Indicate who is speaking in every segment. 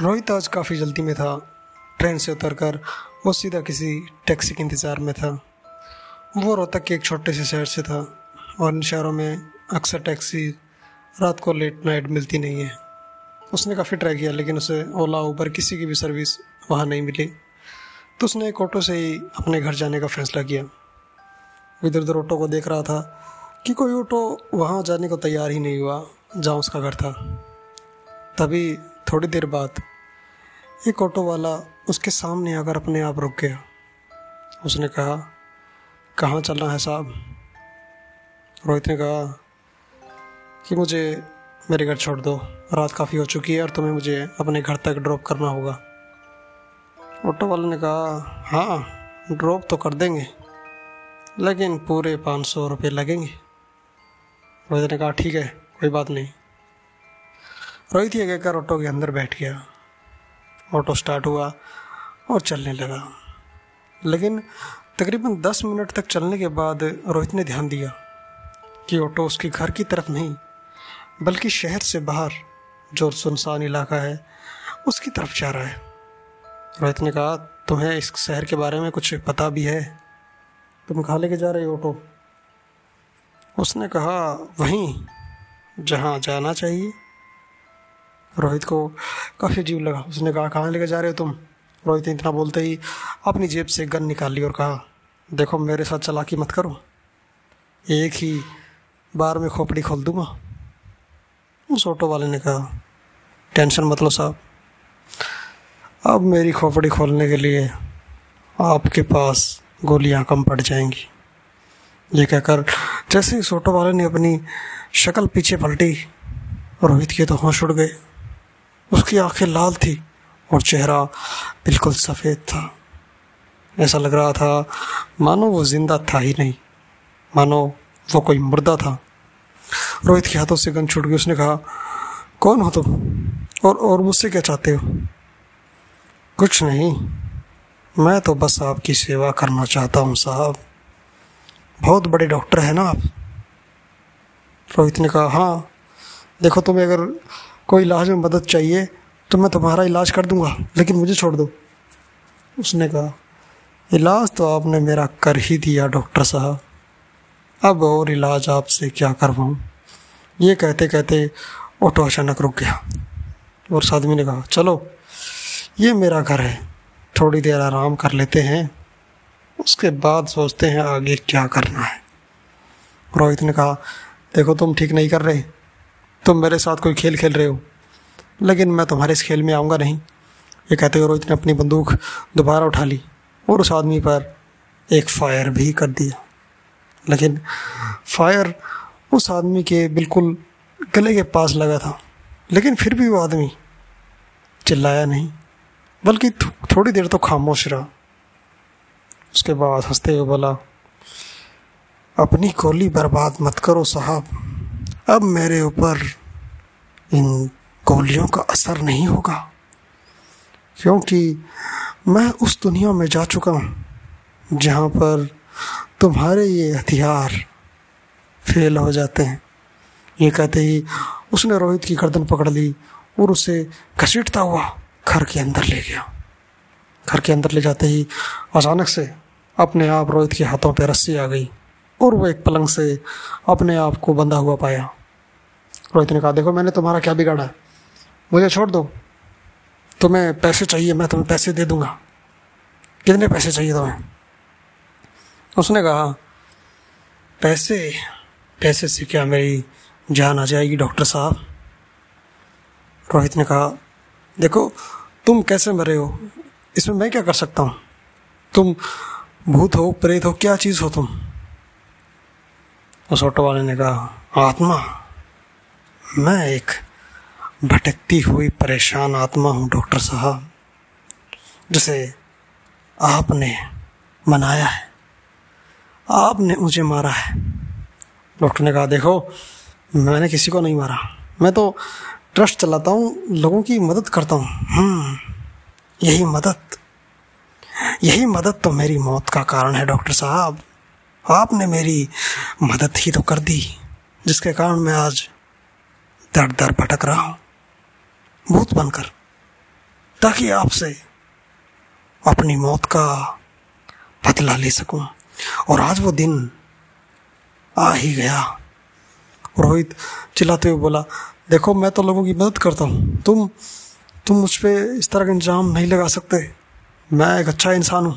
Speaker 1: रोहित आज काफ़ी जल्दी में था, ट्रेन से उतरकर, वो सीधा किसी टैक्सी के इंतज़ार में था। वो रोहतक के एक छोटे से शहर से था, और इन शहरों में अक्सर टैक्सी रात को लेट नाइट मिलती नहीं है। उसने काफ़ी ट्राई किया, लेकिन उसे ओला, उबर, किसी की भी सर्विस वहाँ नहीं मिली। तो उसने एक ऑटो से ही अपने घर जाने का फैसला किया। इधर उधर ऑटो को देख रहा था कि कोई ऑटो वहाँ जाने को तैयार ही नहीं हुआ, जहाँ उसका घर था। तभी थोड़ी देर बाद एक ऑटो वाला उसके सामने आकर अपने आप रुक गया। उसने कहा, कहाँ चलना है साहब? रोहित ने कहा, कि मुझे मेरे घर छोड़ दो। रात काफ़ी हो चुकी है और तुम्हें मुझे अपने घर तक ड्रॉप करना होगा। ऑटो वाले ने कहा हाँ ड्रॉप तो कर देंगे, लेकिन पूरे पाँच सौ रुपये लगेंगे। रोहित ने कहा, ठीक है, कोई बात नहीं। रोहित ये कहकर ऑटो के अंदर बैठ गया। ऑटो स्टार्ट हुआ और चलने लगा। लेकिन तकरीबन दस मिनट तक चलने के बाद रोहित ने ध्यान दिया कि ऑटो उसके घर की तरफ़ नहीं, बल्कि शहर से बाहर, जो सुनसान इलाका है, उसकी तरफ़ जा रहा है। रोहित ने कहा, तुम्हें इस शहर के बारे में कुछ पता भी है? तुम कहाँ लेके जा रहे हो ऑटो? उसने कहा, वहीं, जहाँ जाना चाहिए। रोहित को काफ़ी अजीब लगा। उसने कहा, कहाँ लेकर जा रहे हो तुम? रोहित ने इतना बोलते ही अपनी जेब से गन निकाल ली और कहा, देखो, मेरे साथ चलाकी मत करो। एक ही बार में खोपड़ी खोल दूँगा। उस ऑटो वाले ने कहा, टेंशन मत लो साहब। अब मेरी खोपड़ी खोलने के लिए आपके पास गोलियाँ कम पड़ जाएँगी। ये कहकर जैसे इस ऑटो वाले ने अपनी शक्ल पीछे पलटी, रोहित के तो होश उड़ गए। उसकी आँखें लाल थी और चेहरा बिल्कुल सफ़ेद था। ऐसा लग रहा था, मानो वो ज़िंदा था ही नहीं। मानो वो कोई मुर्दा था। रोहित के हाथों से गन छूट गई। उसने कहा, कौन हो तुम? और और मुझसे क्या चाहते हो? कुछ नहीं। मैं तो बस आपकी सेवा करना चाहता हूँ, साहब। बहुत बड़े डॉक्टर हैं ना आप? रोहित ने कहा हाँ। देखो तुम्हें अगर कोई इलाज में मदद चाहिए तो मैं तुम्हारा इलाज कर दूँगा, लेकिन मुझे छोड़ दो। उसने कहा, इलाज तो आपने मेरा कर ही दिया, डॉक्टर साहब। अब और इलाज आपसे क्या करवाऊँ? ये कहते कहते ऑटो अचानक रुक गया। और उस आदमी ने कहा, चलो, ये मेरा घर है, थोड़ी देर आराम कर लेते हैं, उसके बाद सोचते हैं आगे क्या करना है। रोहित ने कहा, देखो, तुम ठीक नहीं कर रहे तुम मेरे साथ कोई खेल खेल रहे हो। लेकिन मैं तुम्हारे इस खेल में आऊँगा नहीं। ये कहते हुए रोहित ने अपनी बंदूक दोबारा उठा ली और उस आदमी पर एक फायर भी कर दिया। लेकिन फायर उस आदमी के बिल्कुल गले के पास लगा था। लेकिन फिर भी वो आदमी चिल्लाया नहीं, बल्कि थोड़ी देर तो खामोश रहा। उसके बाद हँसते हुए बोला, अपनी गोली बर्बाद मत करो साहब। अब मेरे ऊपर इन गोलियों का असर नहीं होगा। क्योंकि मैं उस दुनिया में जा चुका हूँ, जहाँ पर तुम्हारे ये हथियार फेल हो जाते हैं। ये कहते ही उसने रोहित की गर्दन पकड़ ली और उसे घसीटता हुआ घर के अंदर ले गया। घर के अंदर ले जाते ही अचानक से अपने आप रोहित के हाथों पर रस्सी आ गई। और वो एक पलंग से अपने आप को बंधा हुआ पाया। रोहित ने कहा, देखो, मैंने तुम्हारा क्या बिगाड़ा? है मुझे छोड़ दो। तुम्हें पैसे चाहिए, मैं तुम्हें पैसे दे दूँगा। कितने पैसे चाहिए तुम्हें? उसने कहा, पैसे पैसे से क्या मेरी जान आ जाएगी, डॉक्टर साहब? रोहित ने कहा, देखो, तुम कैसे मरे हो? इसमें मैं क्या कर सकता हूँ? तुम भूत हो, प्रेत हो, क्या चीज़ हो तुम? उस ऑटो वाले ने कहा आत्मा मैं एक भटकती हुई परेशान आत्मा हूँ डॉक्टर साहब जिसे आपने मनाया है। आपने मुझे मारा है। डॉक्टर ने कहा देखो मैंने किसी को नहीं मारा। मैं तो ट्रस्ट चलाता हूँ लोगों की मदद करता हूँ। हम्म, यही मदद यही मदद तो मेरी मौत का कारण है डॉक्टर साहब। आपने मेरी मदद ही तो कर दी जिसके कारण मैं आज दर दर भटक रहा हूँ। भूत बनकर ताकि आपसे अपनी मौत का बदला ले सकूँ। और आज वो दिन आ ही गया। रोहित चिल्लाते हुए बोला देखो मैं तो लोगों की मदद करता हूँ। तुम तुम मुझ पर इस तरह का इंजाम नहीं लगा सकते। मैं एक अच्छा इंसान हूँ।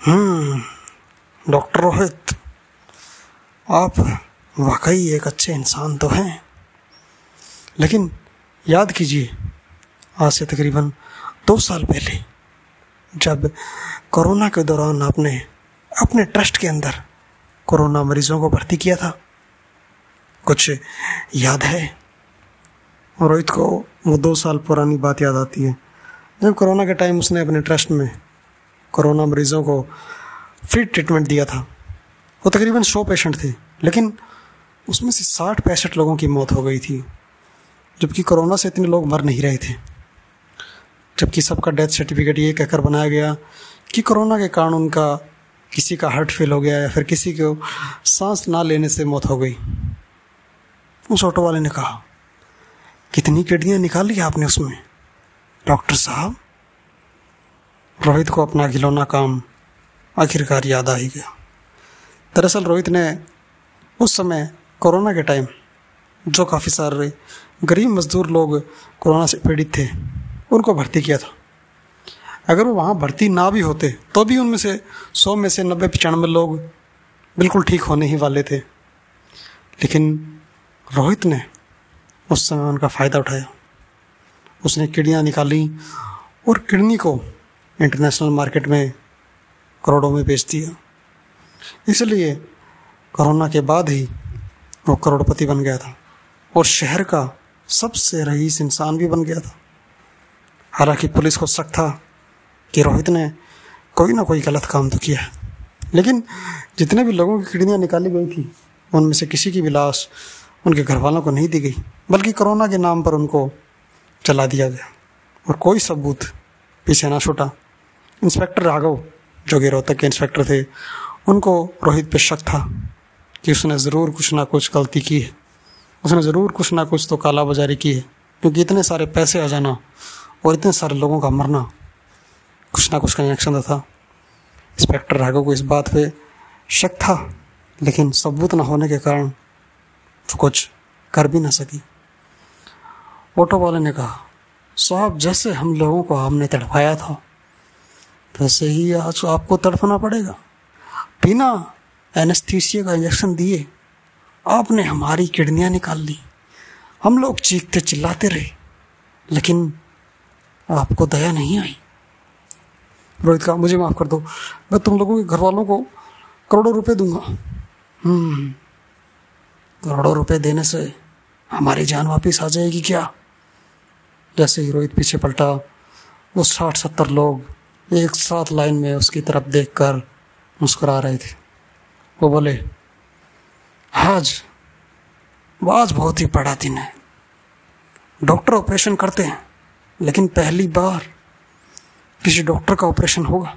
Speaker 1: हम्म, डॉक्टर रोहित, आप वाकई एक अच्छे इंसान तो हैं। लेकिन याद कीजिए, आज से तकरीबन दो साल पहले, जब कोरोना के दौरान आपने अपने ट्रस्ट के अंदर कोरोना मरीजों को भर्ती किया था। कुछ याद है? रोहित को वो दो साल पुरानी बात याद आती है। जब कोरोना के टाइम उसने अपने ट्रस्ट में कोरोना मरीजों को फ्री ट्रीटमेंट दिया था। वो तकरीबन सौ पेशेंट थे। लेकिन उसमें से साठ पैंसठ लोगों की मौत हो गई थी। जबकि कोरोना से इतने लोग मर नहीं रहे थे। जबकि सबका डेथ सर्टिफिकेट ये कहकर बनाया गया कि कोरोना के कारण उनका किसी का हार्ट फेल हो गया या फिर किसी को सांस ना लेने से मौत हो गई। उस ऑटो वाले ने कहा, कितनी किडनियाँ निकाली आपने उसमें? डॉक्टर साहब, रोहित को अपना खिलौना काम आखिरकार याद आ ही गया। दरअसल रोहित ने उस समय कोरोना के टाइम जो काफ़ी सारे गरीब मजदूर लोग कोरोना से पीड़ित थे, उनको भर्ती किया था। अगर वो वहाँ भर्ती ना भी होते तो भी उनमें से सौ में से नब्बे पचानवे लोग बिल्कुल ठीक होने ही वाले थे। लेकिन रोहित ने उस समय उनका फ़ायदा उठाया। उसने किडनियाँ निकाली और किडनी को इंटरनेशनल मार्केट में करोड़ों में बेच दिया इसलिए कोरोना के बाद ही वो करोड़पति बन गया था और शहर का सबसे रईस इंसान भी बन गया था। हालाँकि पुलिस को शक था कि रोहित ने कोई ना कोई गलत काम तो किया है। लेकिन जितने भी लोगों की किडनियाँ निकाली गई थी, उनमें से किसी की भी लाश उनके घर वालों को नहीं दी गई, बल्कि कोरोना के नाम पर उनको चला दिया गया। और कोई सबूत पीछे ना छूटा। इंस्पेक्टर राघव जो कि रोहतक के इंस्पेक्टर थे, उनको रोहित पे शक था कि उसने ज़रूर कुछ ना कुछ गलती की है। उसने ज़रूर कुछ ना कुछ तो कालाबाजारी की है, क्योंकि इतने सारे पैसे आ जाना और इतने सारे लोगों का मरना कुछ ना कुछ कनेक्शन था। इंस्पेक्टर राघव को इस बात पे शक था, लेकिन सबूत ना होने के कारण कुछ कर भी ना सकी। ऑटो वाले ने कहा, साहब, जैसे हम लोगों को आपने तड़पाया था वैसे ही आज आपको तड़पना पड़ेगा। बिना एनेस्थीसिया का इंजेक्शन दिए, आपने हमारी किडनियाँ निकाल ली। हम लोग चीखते चिल्लाते रहे, लेकिन आपको दया नहीं आई। रोहित का, मुझे माफ़ कर दो, मैं तुम लोगों के घर वालों को करोड़ों रुपए दूँगा। हम्म करोड़ों रुपए देने से हमारी जान वापस आ जाएगी क्या? जैसे ही रोहित पीछे पलटा, वो साठ सत्तर लोग एक साथ लाइन में उसकी तरफ़ देखकर मुस्कुरा रहे थे। वो बोले, आज आज बहुत ही बड़ा दिन है। डॉक्टर ऑपरेशन करते हैं, लेकिन पहली बार किसी डॉक्टर का ऑपरेशन होगा।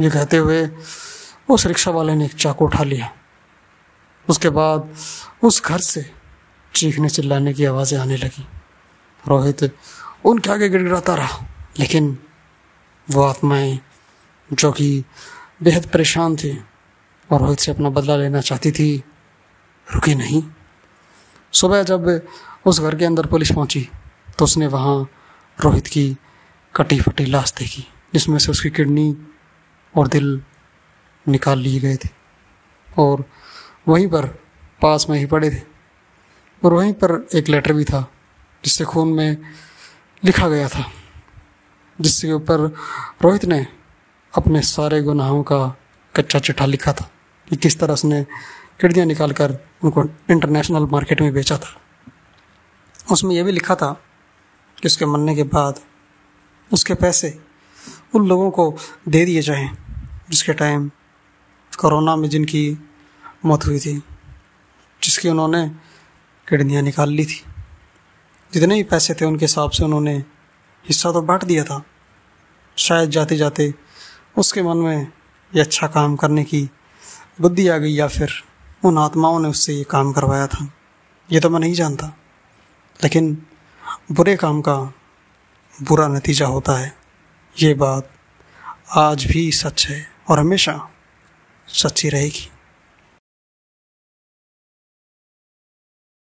Speaker 1: ये कहते हुए उस रिक्शा वाले ने एक चाकू उठा लिया। उसके बाद उस घर से चीखने चिल्लाने की आवाज़ें आने लगी। रोहित, उनके आगे गिड़गिड़ाता रहा, लेकिन वो आत्माएँ जो कि बेहद परेशान थी और रोहित से अपना बदला लेना चाहती थी, रुकी नहीं। सुबह जब उस घर के अंदर पुलिस पहुँची तो उसने वहाँ रोहित की कटी फटी लाश देखी, जिसमें से उसकी किडनी और दिल निकाल लिए गए थे और वहीं पर पास में ही पड़े थे। और वहीं पर एक लेटर भी था, जिससे खून में लिखा गया था। जिसके ऊपर रोहित ने अपने सारे गुनाहों का कच्चा चिट्ठा लिखा था, कि किस तरह उसने किड़ियाँ निकाल कर उनको इंटरनेशनल मार्केट में बेचा था। उसमें यह भी लिखा था कि उसके मरने के बाद उसके पैसे उन लोगों को दे दिए जाएँ, जिसके टाइम कोरोना में जिनकी मौत हुई थी, जिसकी उन्होंने किडनियाँ निकाल ली थी। जितने भी पैसे थे उनके हिसाब से उन्होंने हिस्सा तो बांट दिया था। शायद जाते जाते उसके मन में ये अच्छा काम करने की बुद्धि आ गई या फिर उन आत्माओं ने उससे ये काम करवाया था। ये तो मैं नहीं जानता, लेकिन बुरे काम का बुरा नतीजा होता है। ये बात आज भी सच है और हमेशा सच्ची रहेगी।